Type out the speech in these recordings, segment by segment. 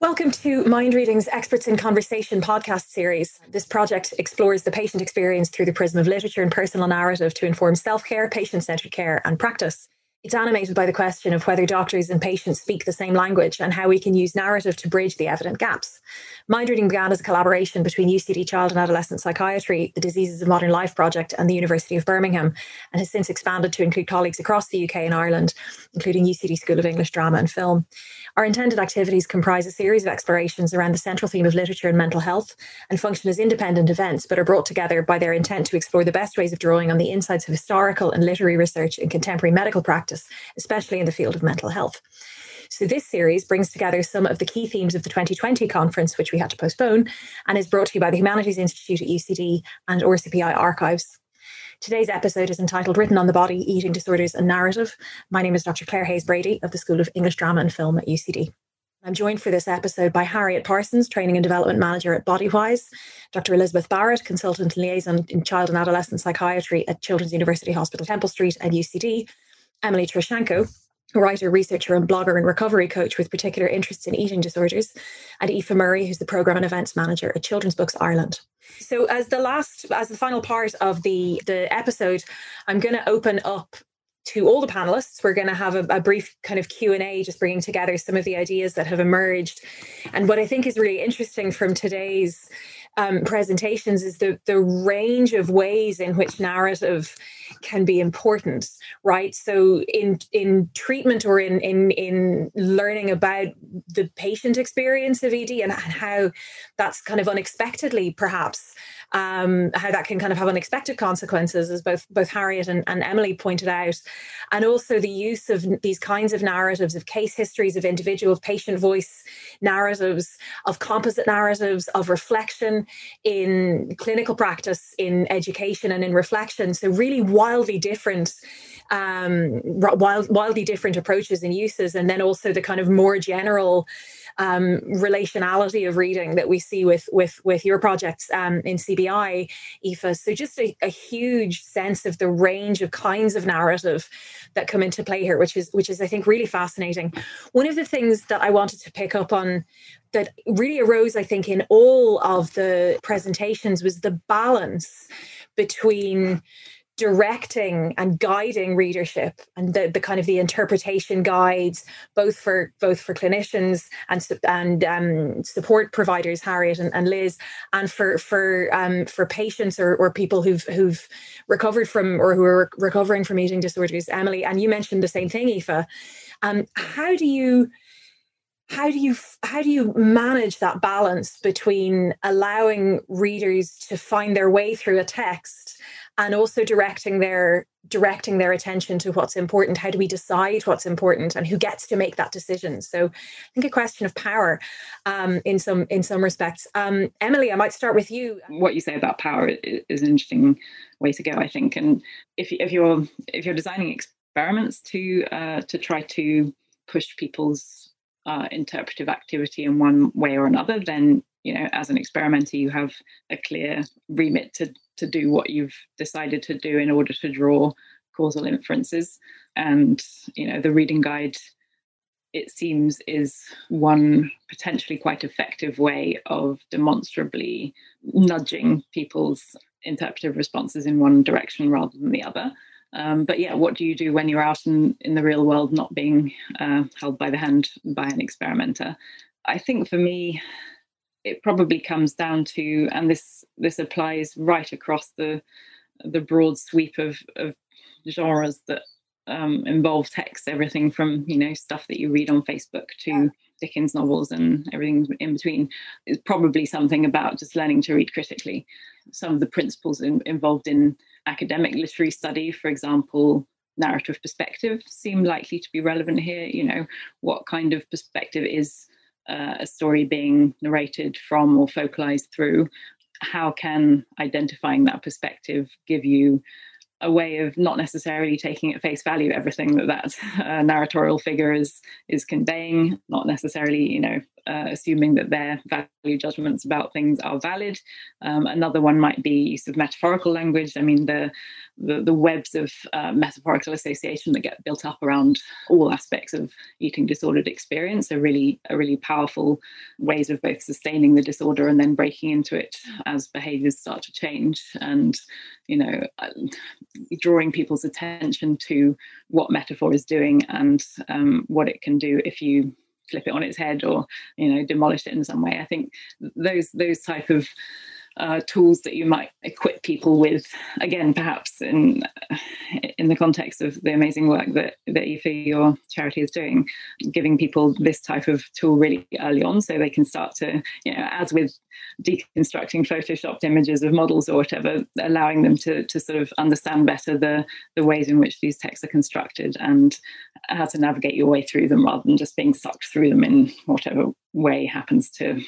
Welcome to Mind Reading's Experts in Conversation podcast series. This project explores the patient experience through the prism of literature and personal narrative to inform self care, patient centered care, and practice. It's animated by the question of whether doctors and patients speak the same language and how we can use narrative to bridge the evident gaps. Mind Reading began as a collaboration between UCD Child and Adolescent Psychiatry, the Diseases of Modern Life Project, and the University of Birmingham, and has since expanded to include colleagues across the UK and Ireland, including UCD School of English Drama and Film. Our intended activities comprise a series of explorations around the central theme of literature and mental health and function as independent events, but are brought together by their intent to explore the best ways of drawing on the insights of historical and literary research in contemporary medical practice, especially in the field of mental health. So, this series brings together some of the key themes of the 2020 conference, which we had to postpone, and is brought to you by the Humanities Institute at UCD and RCPI Archives. Today's episode is entitled Written on the Body Eating Disorders and Narrative. My name is Dr. Clare Hayes Brady of the School of English Drama and Film at UCD. I'm joined for this episode by Harriet Parsons, Training and Development Manager at Bodywhys, Dr. Elizabeth Barrett, Consultant and Liaison in Child and Adolescent Psychiatry at Children's University Hospital Temple Street and UCD, Emily Troscianko, writer, researcher, and blogger and recovery coach with particular interests in eating disorders, and Aoife Murray, who's the program and events manager at Children's Books Ireland. So, as the last, as the final part of the the episode, I'm going to open up to all the panelists we're going to have a, a, brief kind of q&a just bringing together some of the ideas that have emerged and what i think is really interesting from today's um, presentations is the the range of ways in which narrative can be important right so in in treatment or in in in learning about the patient experience of ed and, and how that's kind of unexpectedly perhaps um, how that can kind of have unexpected consequences, as both both Harriet and, and Emily pointed out, and also the use of these kinds of narratives of case histories of individual patient voice narratives, of composite narratives, of reflection in clinical practice, in education, and in reflection. So really wildly different um, wild, wildly different approaches and uses, and then also the kind of more general um, relationality of reading that we see with with with your projects um, in CBI, Aoife. So just a, a, huge sense of the range of kinds of narrative that come into play here, which is which is I think really fascinating. One of the things that I wanted to pick up on that really arose, I think, in all of the presentations was the balance between directing and guiding readership and the, the kind of the interpretation guides both for both for clinicians and and um, support providers Harriet and, and, Liz and for for um, for patients or, or people who've who've recovered from or who are recovering from eating disorders. Emily and you mentioned the same thing Aoife. Um, how do you how do you how do you manage that balance between allowing readers to find their way through a text and also directing their directing their attention to what's important how do we decide what's important and who gets to make that decision? So i think a question of power um, in some in some respects. Um, emily i might start with you. What you say about power is an interesting way to go i think. And if, if you're if you're designing experiments to uh, to try to push people's uh, interpretive activity in one way or another then you know as an experimenter you have a clear remit to to do what you've decided to do in order to draw causal inferences and you know the reading guide it seems is one potentially quite effective way of demonstrably nudging people's interpretive responses in one direction rather than the other um, but yeah, what do you do when you're out in, in the real world, not being uh, held by the hand by an experimenter? I think for me, it probably comes down to, and this this applies right across the the broad sweep of, of genres that um, involve text, everything from you know stuff that you read on Facebook to Dickens novels and everything in between. Is probably something about just learning to read critically. Some of the principles in, involved in academic literary study, for example, narrative perspective, seem likely to be relevant here. You know, what kind of perspective is uh, a story being narrated from or focalized through? How can identifying that perspective give you a way of not necessarily taking at face value everything that that uh, narratorial figure is is conveying, not necessarily you know uh, assuming that their value judgments about things are valid. Um, another one might be use of metaphorical language. I mean, the the, the webs of uh, metaphorical association that get built up around all aspects of eating disordered experience are really are really powerful ways of both sustaining the disorder and then breaking into it as behaviors start to change and you know uh, drawing people's attention to what metaphor is doing and um, what it can do if you flip it on its head or you know demolish it in some way. I think those those type of uh, tools that you might equip people with again perhaps in in the context of the amazing work that that Aoife, your charity is doing giving people this type of tool really early on so they can start to you know as with deconstructing photoshopped images of models or whatever allowing them to to sort of understand better the the ways in which these texts are constructed and how to navigate your way through them rather than just being sucked through them in whatever way happens to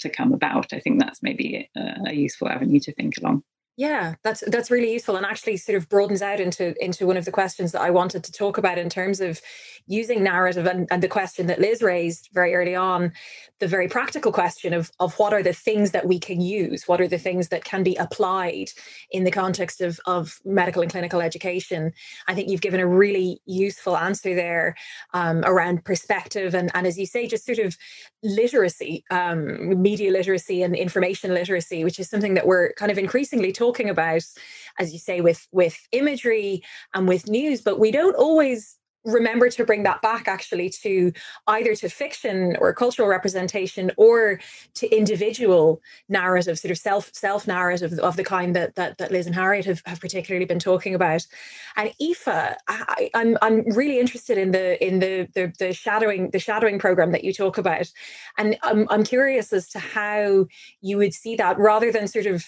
to come about. I think that's maybe a, a useful avenue to think along. Yeah, that's that's really useful and actually sort of broadens out into into one of the questions that I wanted to talk about in terms of using narrative and, and the question that Liz raised very early on, the very practical question of of what are the things that we can use, what are the things that can be applied in the context of of medical and clinical education. I think you've given a really useful answer there um, around perspective and and as you say, just sort of literacy, um, media literacy and information literacy, which is something that we're kind of increasingly talking talking about, as you say, with with imagery and with news, but we don't always remember to bring that back actually to either to fiction or cultural representation or to individual narrative sort of self self narrative of the kind that that, that liz and harriet have, have particularly been talking about. And Aoife I, am I'm, I'm really interested in the in the, the the shadowing the shadowing program that you talk about. And I'm, I'm curious as to how you would see that rather than sort of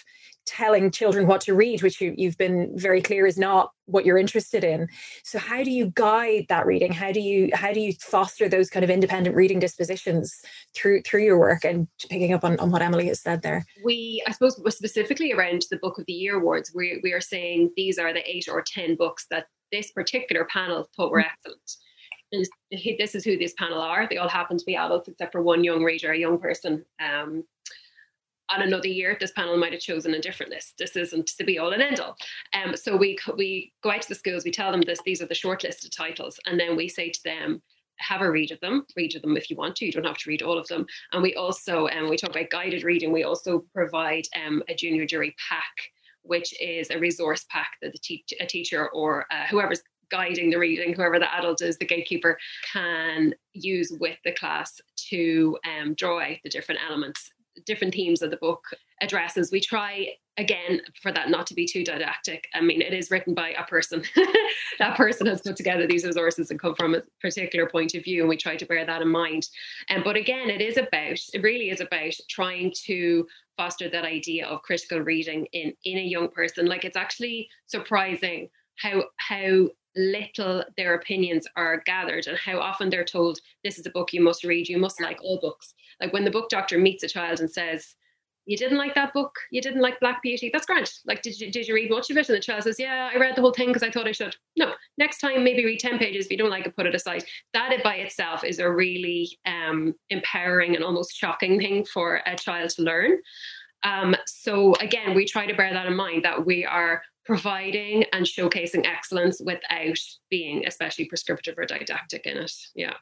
telling children what to read, which you, you've been very clear is not what you're interested in. So how do you guide that reading? How do you how do you foster those kind of independent reading dispositions through through your work? And picking up on, on what Emily has said there. We I suppose specifically around the Book of the Year awards, we we are saying these are the eight or ten books that this particular panel thought were excellent. And this is who this panel are. They all happen to be adults, except for one young reader, a young person. Um, on another year, this panel might have chosen a different list. This isn't the be all and end all. Um, so we we go out to the schools, we tell them this, these are the shortlisted titles, and then we say to them, have a read of them. Read of them if you want to. You don't have to read all of them. And we also, um, we talk about guided reading. We also provide um, a junior jury pack, which is a resource pack that the te- a teacher or uh, whoever's guiding the reading, whoever the adult is, the gatekeeper, can use with the class to um, draw out the different elements different themes of the book addresses. We try again for that not to be too didactic. I mean, it is written by a person. that person has put together these resources and come from a particular point of view, and we try to bear that in mind. And um, but again, it is about it really is about trying to foster that idea of critical reading in in a young person. Like it's actually surprising how how little their opinions are gathered and how often they're told this is a book you must read you must like all books. Like when the book doctor meets a child and says you didn't like that book you didn't like black beauty that's great like did you, did you read much of it? And the child says yeah i read the whole thing because i thought i should. No next time maybe read 10 pages if you don't like it put it aside. That by itself is a really um, empowering and almost shocking thing for a child to learn um, so again we try to bear that in mind that we are providing and showcasing excellence without being especially prescriptive or didactic in it. Yeah.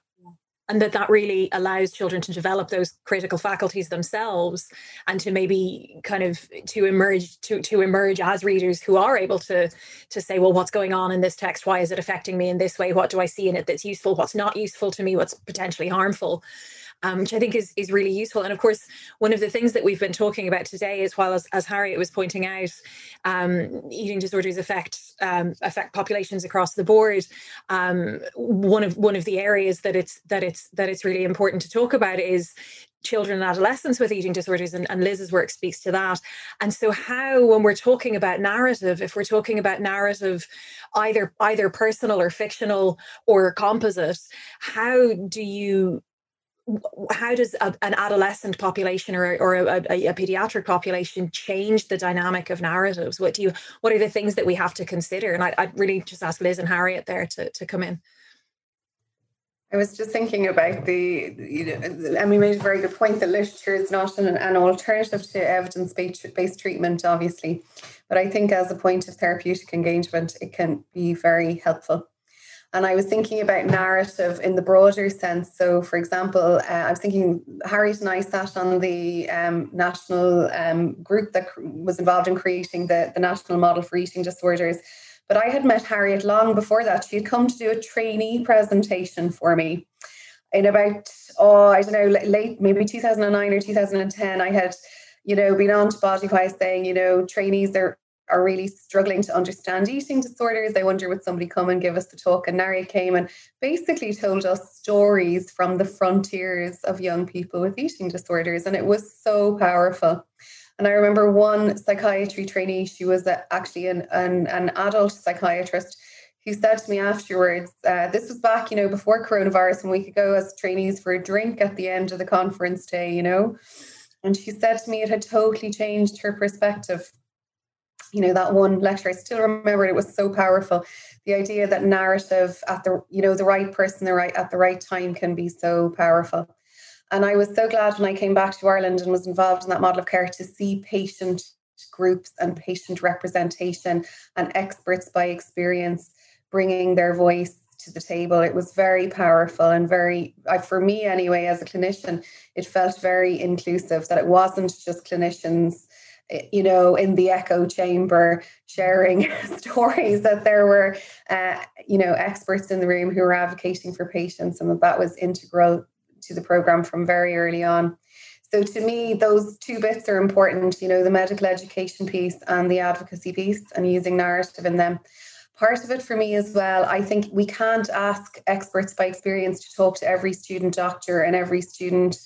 And that that really allows children to develop those critical faculties themselves and to maybe kind of to emerge to to emerge as readers who are able to to say, well, what's going on in this text? Why is it affecting me in this way? What do I see in it that's useful? What's not useful to me? What's potentially harmful? Um, which I think is is really useful. And of course, one of the things that we've been talking about today, as well as as Harriet was pointing out, um, eating disorders affect um, affect populations across the board. Um, one of one of the areas that it's that it's that it's really important to talk about is children and adolescents with eating disorders and, and, liz's work speaks to that and so how when we're talking about narrative if we're talking about narrative either either personal or fictional or composite how do you how does a, an adolescent population or, or a, a, a, pediatric population change the dynamic of narratives what do you what are the things that we have to consider and I, would really just ask liz and harriet there to, to come in I was just thinking about the, you know, and we made a very good point that literature is not an, an alternative to evidence based treatment, obviously. But I think as a point of therapeutic engagement, it can be very helpful. And I was thinking about narrative in the broader sense. So, for example, uh, I was thinking Harriet and I sat on the um, national um, group that was involved in creating the, the national model for eating disorders. But I had met Harriet long before that. She had come to do a trainee presentation for me in about, oh, I don't know, late, maybe 2009 or 2010. I had, you know, been on to Bodywhys saying, you know, trainees are, are really struggling to understand eating disorders. I wonder would somebody come and give us the talk? And Nari came and basically told us stories from the frontiers of young people with eating disorders. And it was so powerful. And I remember one psychiatry trainee, she was a, actually an, an, an, adult psychiatrist, who said to me afterwards, uh, this was back, you know, before coronavirus, when we could go as trainees for a drink at the end of the conference day, you know. And she said to me it had totally changed her perspective. You know, that one lecture, I still remember it, it was so powerful. The idea that narrative at the, you know, the right person, the right at the right time can be so powerful. And I was so glad when I came back to Ireland and was involved in that model of care to see patient groups and patient representation and experts by experience bringing their voice to the table. It was very powerful and very, uh, for me anyway, as a clinician, it felt very inclusive that it wasn't just clinicians you know, in the echo chamber sharing stories that there were, uh, you know, experts in the room who were advocating for patients and that that was integral to the program from very early on. So to me, those two bits are important, you know, the medical education piece and the advocacy piece and using narrative in them. Part of it for me as well, I think we can't ask experts by experience to talk to every student doctor and every student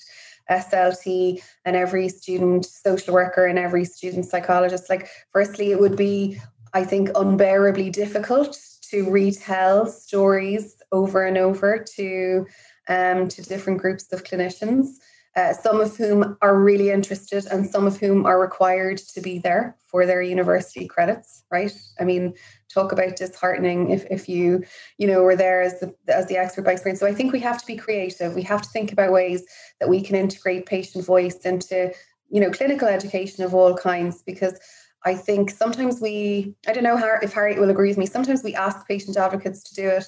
SLT and every student social worker and every student psychologist. Like, firstly, it would be, I think, unbearably difficult to retell stories over and over to um, to different groups of clinicians, uh, some of whom are really interested and some of whom are required to be there for their university credits, right? I mean, talk about disheartening if, if you, you know, were there as the, as the expert by experience. So I think we have to be creative. We have to think about ways that we can integrate patient voice into, you know, clinical education of all kinds because I think sometimes we, I don't know if Harriet will agree with me, sometimes we ask patient advocates to do it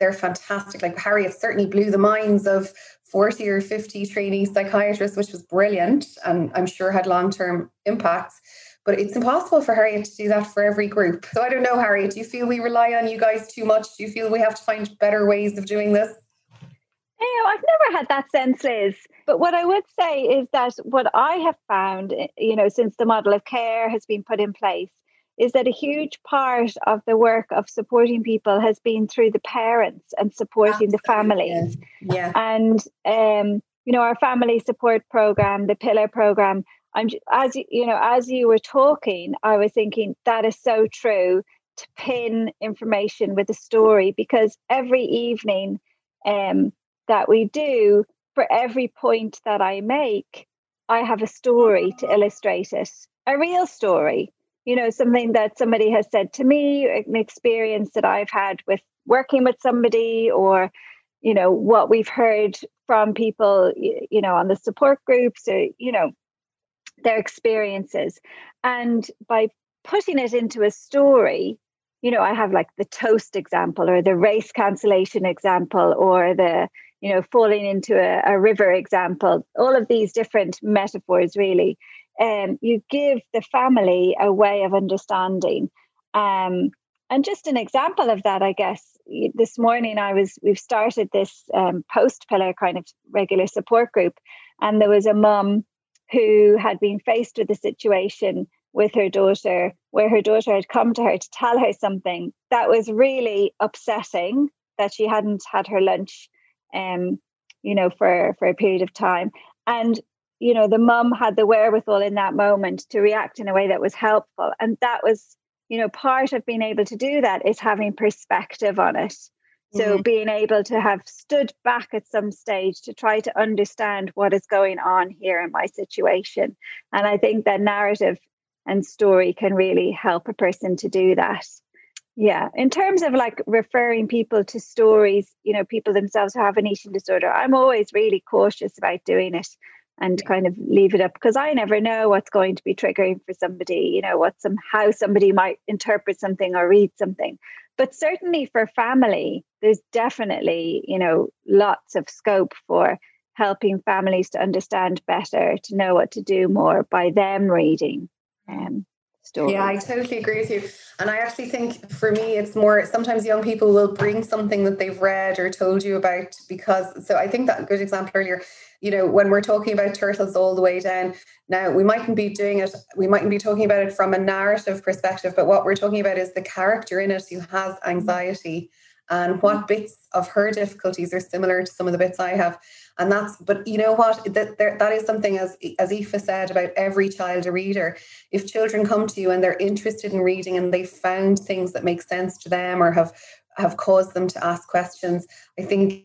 they're fantastic. Like Harriet certainly blew the minds of 40 or 50 trainee psychiatrists, which was brilliant and I'm sure had long term impacts. But it's impossible for Harriet to do that for every group. So I don't know, Harriet, do you feel we rely on you guys too much? Do you feel we have to find better ways of doing this? You know, I've never had that sense, Liz. But what I would say is that what I have found, eh, you know, since the model of care has been put in place, is that a huge part of the work of supporting people has been through the parents and supporting Absolutely. the families. Yeah. And um, you know, our family support program, the PiLaR program. I'm as you know, as you were talking, I was thinking that is so true to pin information with a story because every evening um, that we do, for every point that I make, I have a story to illustrate it, a real story you know something that somebody has said to me an experience that i've had with working with somebody or you know what we've heard from people you know on the support groups or you know their experiences. And by putting it into a story you know i have like the toast example or the race cancellation example or the you know falling into a, a river example all of these different metaphors really um, you give the family a way of understanding. Um, and just an example of that, I guess, this morning I was, we've started this um, post PiLaR kind of regular support group. And there was a mum who had been faced with a situation with her daughter where her daughter had come to her to tell her something that was really upsetting that she hadn't had her lunch um you know for for a period of time and you know the mum had the wherewithal in that moment to react in a way that was helpful. And that was you know part of being able to do that is having perspective on it. So mm-hmm. being able to have stood back at some stage to try to understand what is going on here in my situation. And i think that narrative and story can really help a person to do that. Yeah, in terms of like referring people to stories, you know, people themselves who have an eating disorder, I'm always really cautious about doing it and kind of leave it up because I never know what's going to be triggering for somebody, you know, what some how somebody might interpret something or read something. But certainly for family, there's definitely, you know, lots of scope for helping families to understand better, to know what to do more by them reading. Um, stories. Yeah, I totally agree with you. And I actually think for me, it's more sometimes young people will bring something that they've read or told you about because. So I think that good example earlier, you know, when we're talking about turtles all the way down, now we mightn't be doing it, we mightn't be talking about it from a narrative perspective, but what we're talking about is the character in it who has mm-hmm. anxiety and what bits of her difficulties are similar to some of the bits I have. And that's, but you know what? That there, that is something as as Aoife said about every child a reader. If children come to you and they're interested in reading and they've found things that make sense to them or have have caused them to ask questions, I think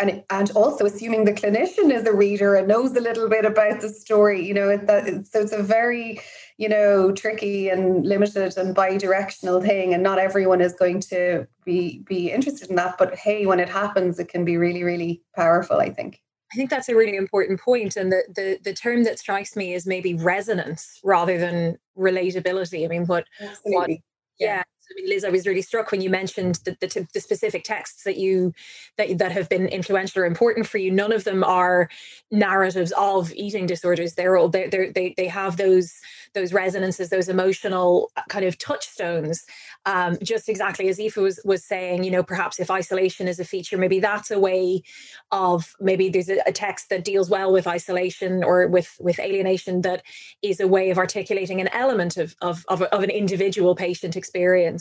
and and also assuming the clinician is a reader and knows a little bit about the story you know that so it's a very you know tricky and limited and bi-directional thing and not everyone is going to be be interested in that but hey when it happens it can be really really powerful i think I think that's a really important point, and the, the the term that strikes me is maybe resonance rather than relatability. I mean, what, Absolutely. what yeah. yeah I mean, Liz, I was really struck when you mentioned the, the, the, specific texts that you that that have been influential or important for you. None of them are narratives of eating disorders. They're all they they they have those those resonances, those emotional uh, kind of touchstones. Um, just exactly as Aoife was was saying, you know, perhaps if isolation is a feature, maybe that's a way of maybe there's a, a text that deals well with isolation or with with alienation that is a way of articulating an element of of of, of an individual patient experience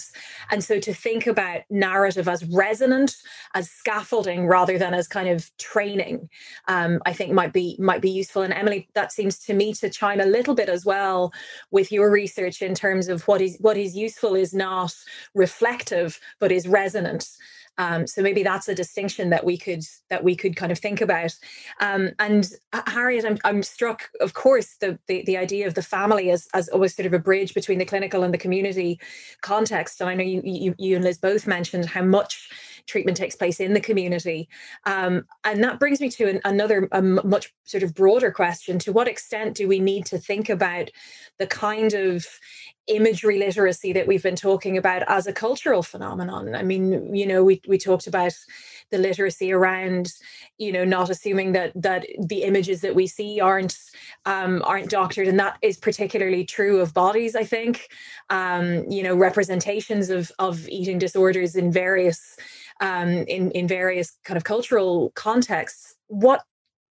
and so to think about narrative as resonant, as scaffolding rather than as kind of training, um, I think might be might be useful. And Emily, that seems to me to chime a little bit as well with your research in terms of what is what is useful is not reflective, but is resonant. Um, so maybe that's a distinction that we could that we could kind of think about. Um, and uh, Harriet, I'm, I'm struck, of course, the, the, the idea of the family as as always sort of a bridge between the clinical and the community context. And I know you you, you and Liz both mentioned how much treatment takes place in the community, um, and that brings me to an, another much sort of broader question: To what extent do we need to think about the kind of imagery literacy that we've been talking about as a cultural phenomenon. I mean, you know, we we talked about the literacy around, you know, not assuming that that the images that we see aren't um, aren't doctored, and that is particularly true of bodies. I think, um, you know, representations of of eating disorders in various um, in in various kind of cultural contexts. What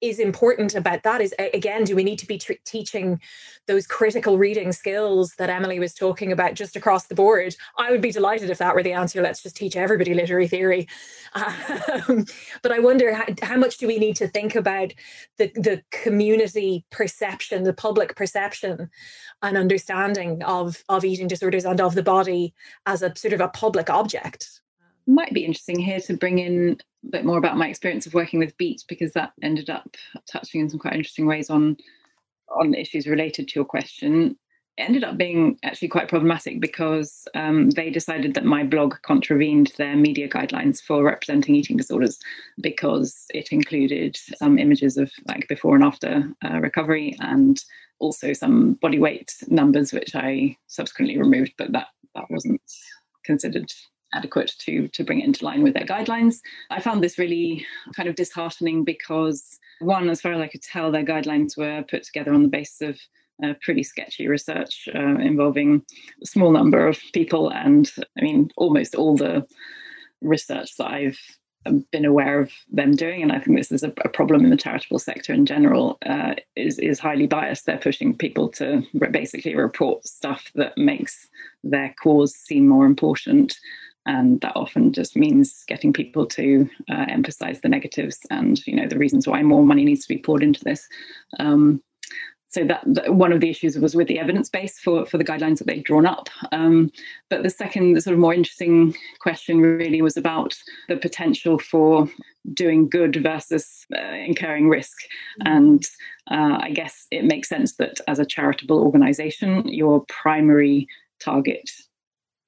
is important about that is again do we need to be t- teaching those critical reading skills that emily was talking about just across the board? I would be delighted if that were the answer let's just teach everybody literary theory. Um, but i wonder how, how, much do we need to think about the, the community perception the public perception and understanding of of eating disorders and of the body as a sort of a public object might be interesting here to bring in a bit more about my experience of working with Beat because that ended up touching in some quite interesting ways on on issues related to your question. It ended up being actually quite problematic because um, they decided that my blog contravened their media guidelines for representing eating disorders because it included some images of like before and after uh, recovery and also some body weight numbers, which I subsequently removed, but that that wasn't considered adequate to to bring it into line with their guidelines. I found this really kind of disheartening because one, as far as I could tell, their guidelines were put together on the basis of uh, pretty sketchy research uh, involving a small number of people, and I mean almost all the research that I've been aware of them doing, and I think this is a, a problem in the charitable sector in general, uh, is is highly biased. They're pushing people to basically report stuff that makes their cause seem more important, and that often just means getting people to uh, emphasize the negatives and you know the reasons why more money needs to be poured into this um, so that, that, one of the issues was with the evidence base for, for the guidelines that they'd drawn up. Um, but the second, the sort of more interesting question really was about the potential for doing good versus uh, incurring risk. Mm-hmm. And uh, I guess it makes sense that as a charitable organization, your primary target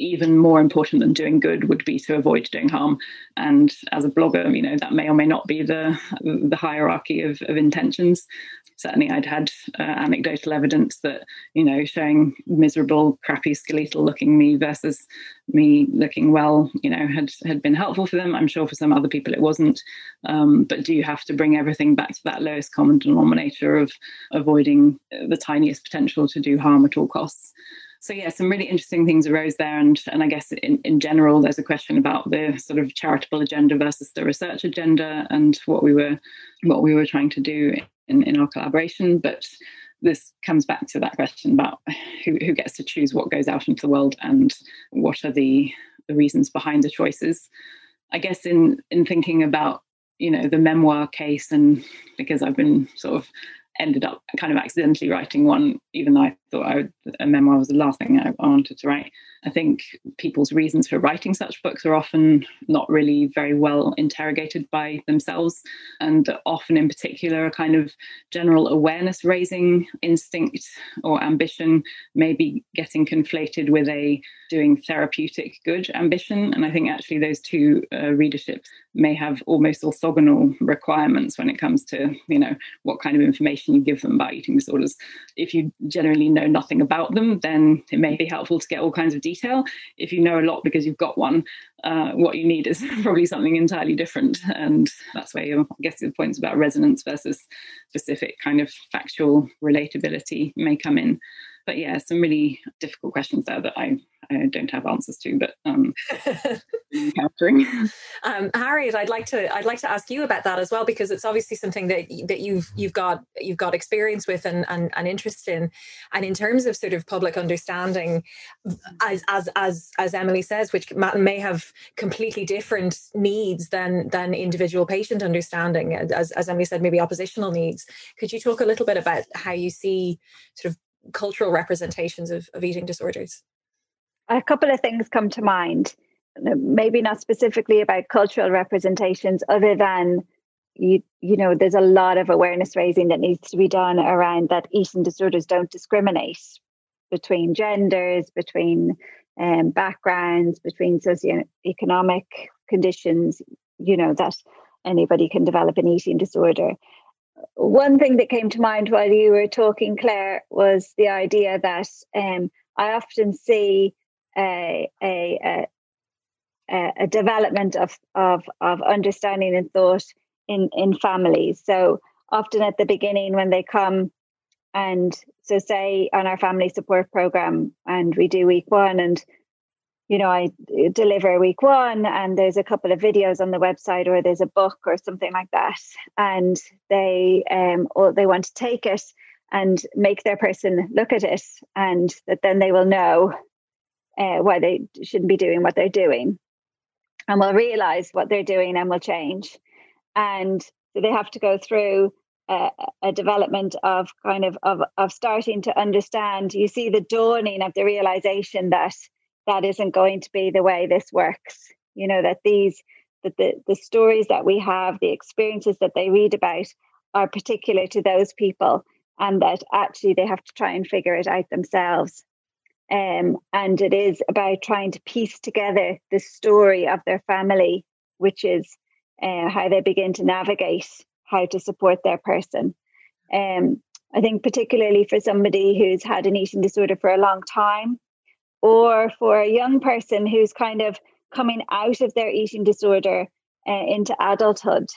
even more important than doing good would be to avoid doing harm. And as a blogger, you know, that may or may not be the the hierarchy of, of intentions. Certainly, I'd had uh, anecdotal evidence that, you know, showing miserable, crappy, skeletal looking me versus me looking well, you know, had had been helpful for them. I'm sure for some other people it wasn't. Um, but do you have to bring everything back to that lowest common denominator of avoiding the tiniest potential to do harm at all costs? So yeah, some really interesting things arose there, and and I guess in, in general, there's a question about the sort of charitable agenda versus the research agenda, and what we were what we were trying to do in, in our collaboration. But this comes back to that question about who, who gets to choose what goes out into the world and what are the the reasons behind the choices. I guess in in thinking about you know the memoir case and because I've been sort of ended up kind of accidentally writing one, even though I thought I would, a memoir was the last thing I wanted to write. I think people's reasons for writing such books are often not really very well interrogated by themselves, and often, in particular, a kind of general awareness raising instinct or ambition may be getting conflated with a doing therapeutic good ambition. And I think actually those two uh, readerships may have almost orthogonal requirements when it comes to, you know, what kind of information you give them about eating disorders. If you generally know nothing about them, then it may be helpful to get all kinds of detail. If you know a lot because you've got one, uh, what you need is probably something entirely different. And that's where I guess the points about resonance versus specific kind of factual relatability may come in. But yeah, some really difficult questions there that I I don't have answers to, but um, encountering. Um, Harriet, I'd like to I'd like to ask you about that as well because it's obviously something that that you've you've got you've got experience with and and, and interest in, and in terms of sort of public understanding, as as as as Emily says, which may have completely different needs than than individual patient understanding, as as Emily said, maybe oppositional needs. Could you talk a little bit about how you see sort of cultural representations of, of eating disorders? a couple of things come to mind maybe not specifically about cultural representations other than you you know there's a lot of awareness raising that needs to be done around that eating disorders don't discriminate between genders between um, backgrounds between socioeconomic conditions you know that anybody can develop an eating disorder one thing that came to mind while you were talking claire was the idea that um, i often see a, a, a, a development of, of, of understanding and thought in, in families. So often at the beginning when they come and so say on our family support program and we do week one and you know i deliver week one and there's a couple of videos on the website or there's a book or something like that. And they um or they want to take it and make their person look at it and that then they will know uh, why they shouldn't be doing what they're doing and will realize what they're doing and will change. And so they have to go through a, a, development of kind of, of of starting to understand. You see the dawning of the realization that that isn't going to be the way this works you know that these that the the stories that we have the experiences that they read about are particular to those people and that actually they have to try and figure it out themselves um, and it is about trying to piece together the story of their family, which is uh, how they begin to navigate how to support their person. Um, I think, particularly for somebody who's had an eating disorder for a long time, or for a young person who's kind of coming out of their eating disorder uh, into adulthood,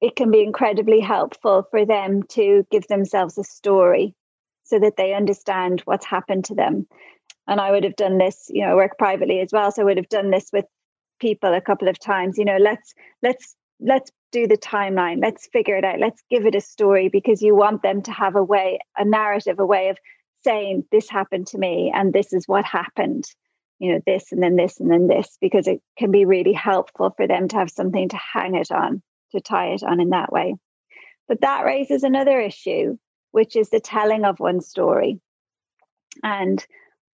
it can be incredibly helpful for them to give themselves a story so that they understand what's happened to them and I would have done this, you know, work privately as well. So I would have done this with people a couple of times, you know, let's let's let's do the timeline. Let's figure it out. Let's give it a story because you want them to have a way, a narrative, a way of saying this happened to me and this is what happened. You know, this and then this and then this, because it can be really helpful for them to have something to hang it on, to tie it on in that way. But that raises another issue, which is the telling of one story. And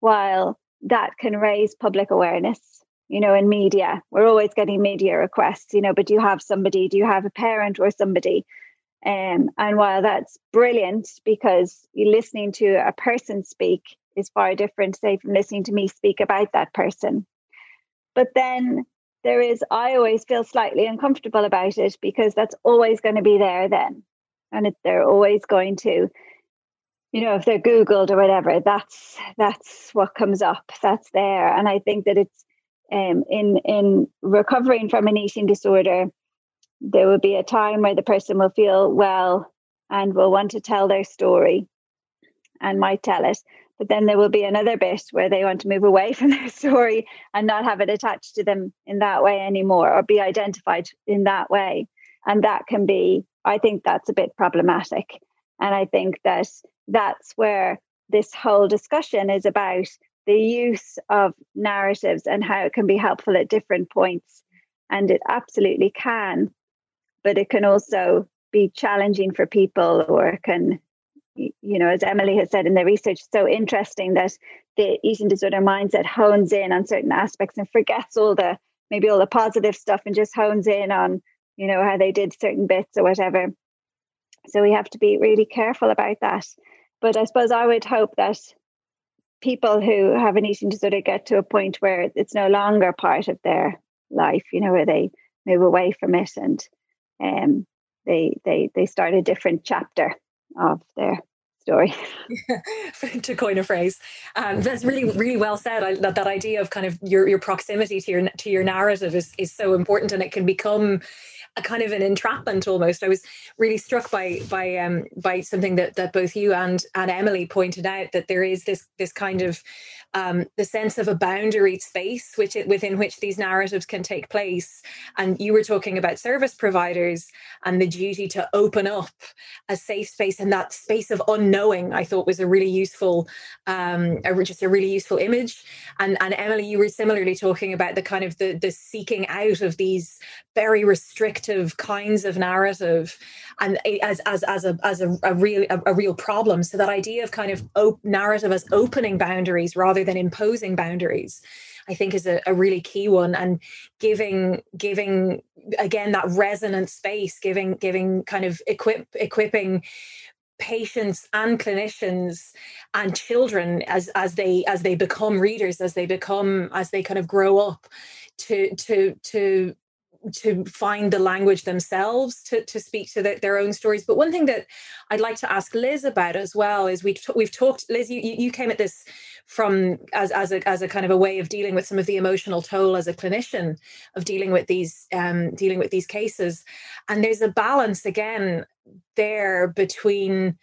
while that can raise public awareness you know in media we're always getting media requests you know but do you have somebody do you have a parent or somebody um, and while that's brilliant because listening to a person speak is far different, say, from listening to me speak about that person. But then there is, I always feel slightly uncomfortable about it because that's always going to be there then. And it, they're always going to, you know, if they're Googled or whatever, that's that's what comes up. That's there. And I think that it's um, in in recovering from an eating disorder, there will be a time where the person will feel well and will want to tell their story and might tell it. But then there will be another bit where they want to move away from their story and not have it attached to them in that way anymore or be identified in that way. And that can be, I think that's a bit problematic. And I think that that's where this whole discussion is about the use of narratives and how it can be helpful at different points. And it absolutely can, but it can also be challenging for people or can you know, as Emily has said in the research, so interesting that the eating disorder mindset hones in on certain aspects and forgets all the maybe all the positive stuff and just hones in on, you know, how they did certain bits or whatever. So we have to be really careful about that. But I suppose I would hope that people who have an eating disorder get to a point where it's no longer part of their life, you know, where they move away from it and um, they they they start a different chapter of their story. to coin a phrase, um, that's really really well said. I, that that idea of kind of your your proximity to your to your narrative is is so important, and it can become a kind of an entrapment almost. I was really struck by by um by something that that both you and and Emily pointed out that there is this this kind of um, the sense of a boundary space which it, within which these narratives can take place. And you were talking about service providers and the duty to open up a safe space and that space of unknowing. I thought was a really useful, um, a, just a really useful image. And and Emily, you were similarly talking about the kind of the the seeking out of these very restrictive kinds of narrative, and as as as a as a, a real a, a real problem. So that idea of kind of op- narrative as opening boundaries rather rather than imposing boundaries i think is a, a, really key one and giving giving again that resonant space giving giving kind of equip equipping patients and clinicians and children as as they as they become readers as they become as they kind of grow up to to to to find the language themselves to, to speak to the, their own stories. But one thing that I'd like to ask Liz about as well is we t- we've talked. Liz, you you came at this from as as a as a kind of a way of dealing with some of the emotional toll as a clinician of dealing with these um, dealing with these cases, and there's a balance again there between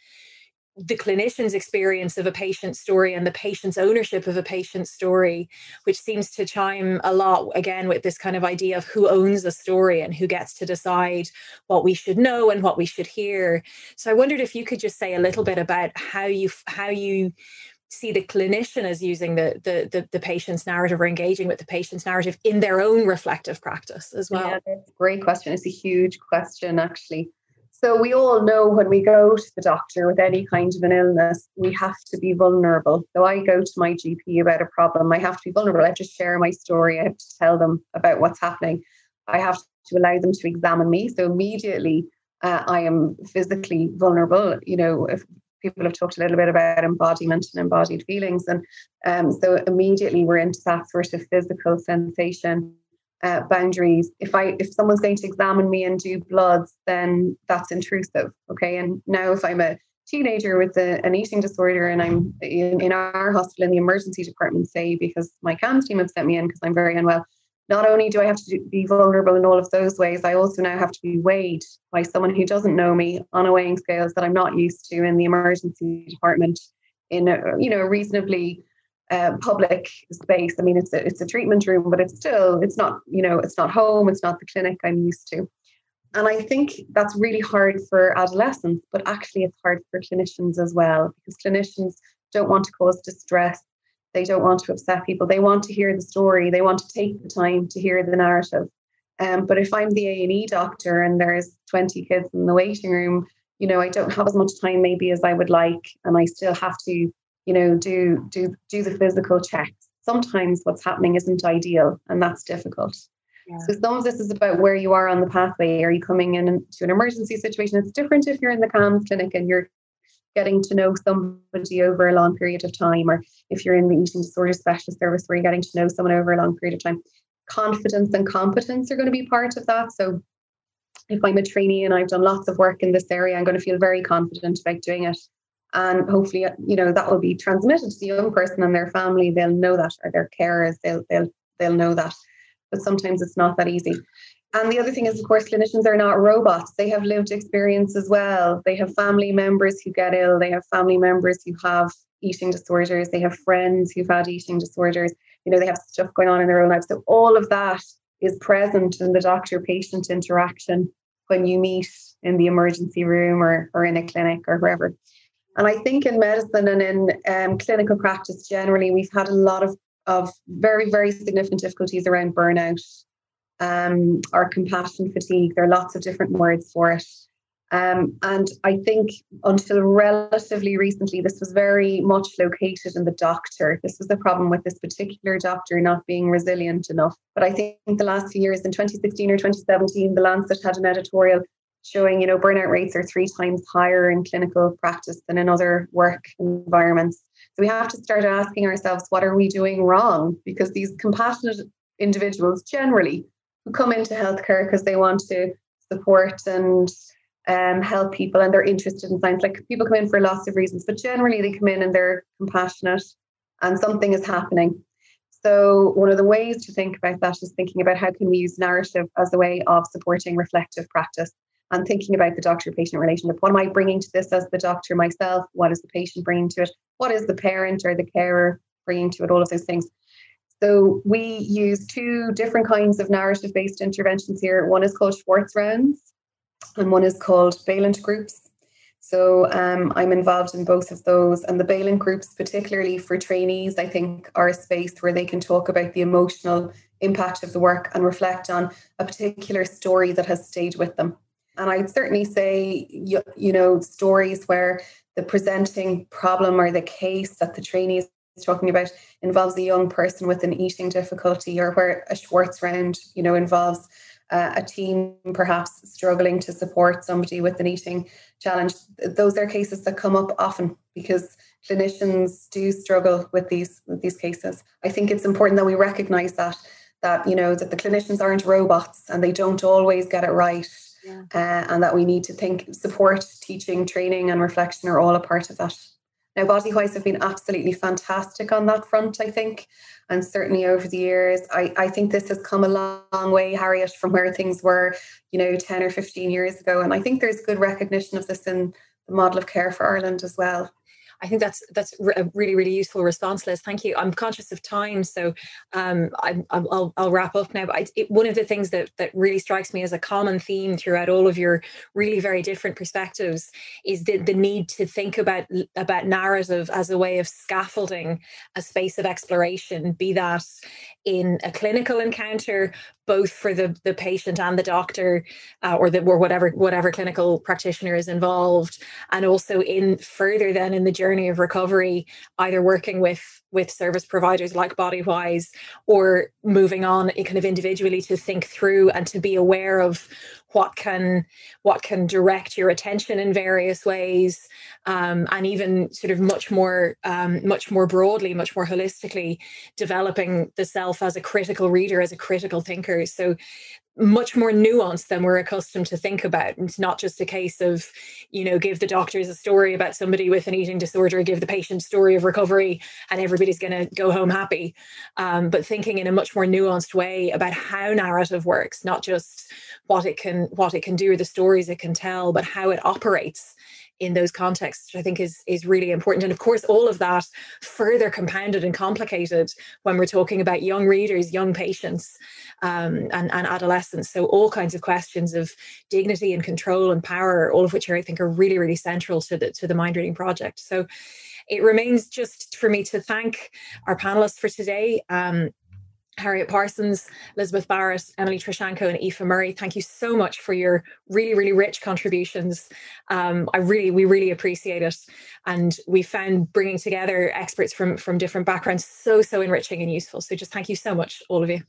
the clinician's experience of a patient's story and the patient's ownership of a patient's story, which seems to chime a lot again with this kind of idea of who owns a story and who gets to decide what we should know and what we should hear. So I wondered if you could just say a little bit about how you how you see the clinician as using the, the the the, patient's narrative or engaging with the patient's narrative in their own reflective practice as well. Yeah, great question. It's a huge question actually. So we all know when we go to the doctor with any kind of an illness, we have to be vulnerable. So I go to my GP about a problem, I have to be vulnerable. I have to share my story. I have to tell them about what's happening. I have to allow them to examine me. So immediately uh, I am physically vulnerable. You know, if people have talked a little bit about embodiment and embodied feelings. And um, so immediately we're into that sort of physical sensation uh, boundaries. If I if someone's going to examine me and do bloods, then that's intrusive. Okay, and now if I'm a teenager with a, an eating disorder and I'm in, in our hospital in the emergency department, say because my CAMHS team have sent me in because I'm very unwell. Not only do I have to be vulnerable in all of those ways, I also now have to be weighed by someone who doesn't know me on a weighing scales that I'm not used to in the emergency department in a you know reasonably uh, public space. I mean, it's a, it's a treatment room, but it's still it's not you know it's not home. It's not the clinic I'm used to. And I think that's really hard for adolescents, but actually it's hard for clinicians as well because clinicians don't want to cause distress. They don't want to upset people. They want to hear the story. They want to take the time to hear the narrative. Um, but if I'm the A and E doctor and there's 20 kids in the waiting room, you know, I don't have as much time maybe as I would like, and I still have to you know, do do do the physical checks. Sometimes what's happening isn't ideal, and that's difficult. Yeah. So some of this is about where you are on the pathway. Are you coming in to an emergency situation? It's different if you're in the CAMHS clinic and you're getting to know somebody over a long period of time, or if you're in the eating disorder specialist service where you're getting to know someone over a long period of time, confidence and competence are going to be part of that. So if I'm a trainee and I've done lots of work in this area, I'm going to feel very confident about doing it. And hopefully, you know, that will be transmitted to the young person and their family. They'll know that, or their carers, they'll they'll they'll know that. But sometimes it's not that easy. And the other thing is, of course, clinicians are not robots. They have lived experience as well. They have family members who get ill. They have family members who have eating disorders. They have friends who've had eating disorders. You know, they have stuff going on in their own lives. So all of that is present in the doctor patient interaction when you meet in the emergency room or, or in a clinic or wherever. And I think in medicine and in um, clinical practice generally, we've had a lot of, of very, very significant difficulties around burnout um, or compassion fatigue. There are lots of different words for it. Um, and I think until relatively recently, this was very much located in the doctor. This was the problem with this particular doctor not being resilient enough. But I think the last few years, in 2016 or 2017, the Lancet had an editorial showing, you know, burnout rates are three times higher in clinical practice than in other work environments. So we have to start asking ourselves, what are we doing wrong? Because these compassionate individuals generally who come into healthcare because they want to support and um, help people and they're interested in science. Like people come in for lots of reasons, but generally they come in and they're compassionate and something is happening. So one of the ways to think about that is thinking about how can we use narrative as a way of supporting reflective practice and thinking about the doctor-patient relationship. What am I bringing to this as the doctor myself? What is the patient bringing to it? What is the parent or the carer bringing to it? All of those things. So we use two different kinds of narrative-based interventions here. One is called Schwartz rounds, and one is called Balint groups. So um, I'm involved in both of those. And the Balint groups, particularly for trainees, I think are a space where they can talk about the emotional impact of the work and reflect on a particular story that has stayed with them. And I'd certainly say, you, you know, stories where the presenting problem or the case that the trainee is talking about involves a young person with an eating difficulty or where a Schwartz round, you know, involves uh, a team perhaps struggling to support somebody with an eating challenge. Those are cases that come up often because clinicians do struggle with these with these cases. I think it's important that we recognize that that you know that the clinicians aren't robots and they don't always get it right. Yeah. Uh, and that we need to think support, teaching, training, and reflection are all a part of that. Now, Bodywhys have been absolutely fantastic on that front, I think. And certainly over the years, I, I think this has come a long, long way, Harriet, from where things were, you know, 10 or 15 years ago. And I think there's good recognition of this in the model of care for Ireland as well. I think that's that's a really really useful response, Liz. Thank you. I'm conscious of time, so um, I, will I'll wrap up now. But I, it, one of the things that that really strikes me as a common theme throughout all of your really very different perspectives is the the need to think about about narrative as a way of scaffolding a space of exploration, be that in a clinical encounter, both for the, the patient and the doctor uh, or the or whatever whatever clinical practitioner is involved. And also in further then in the journey of recovery either working with with service providers like Bodywhys or moving on kind of individually to think through and to be aware of what can what can direct your attention in various ways um, and even sort of much more um, much more broadly much more holistically developing the self as a critical reader as a critical thinker. So much more nuanced than we're accustomed to think about. It's not just a case of, you know, give the doctors a story about somebody with an eating disorder, give the patient story of recovery, and everybody's going to go home happy. Um, but thinking in a much more nuanced way about how narrative works, not just what it can what it can do or the stories it can tell, but how it operates in those contexts, which I think is is really important. And of course, all of that further compounded and complicated when we're talking about young readers, young patients, um, and, and adolescents. So all kinds of questions of dignity and control and power, all of which I think are really, really central to the to the mind reading project. So it remains just for me to thank our panelists for today. Um, Harriet Parsons, Elizabeth Barrett, Emily Troscianko, and Aoife Murray. Thank you so much for your really, really rich contributions. Um, I really, we really appreciate it, and we found bringing together experts from from different backgrounds so so enriching and useful. So just thank you so much, all of you.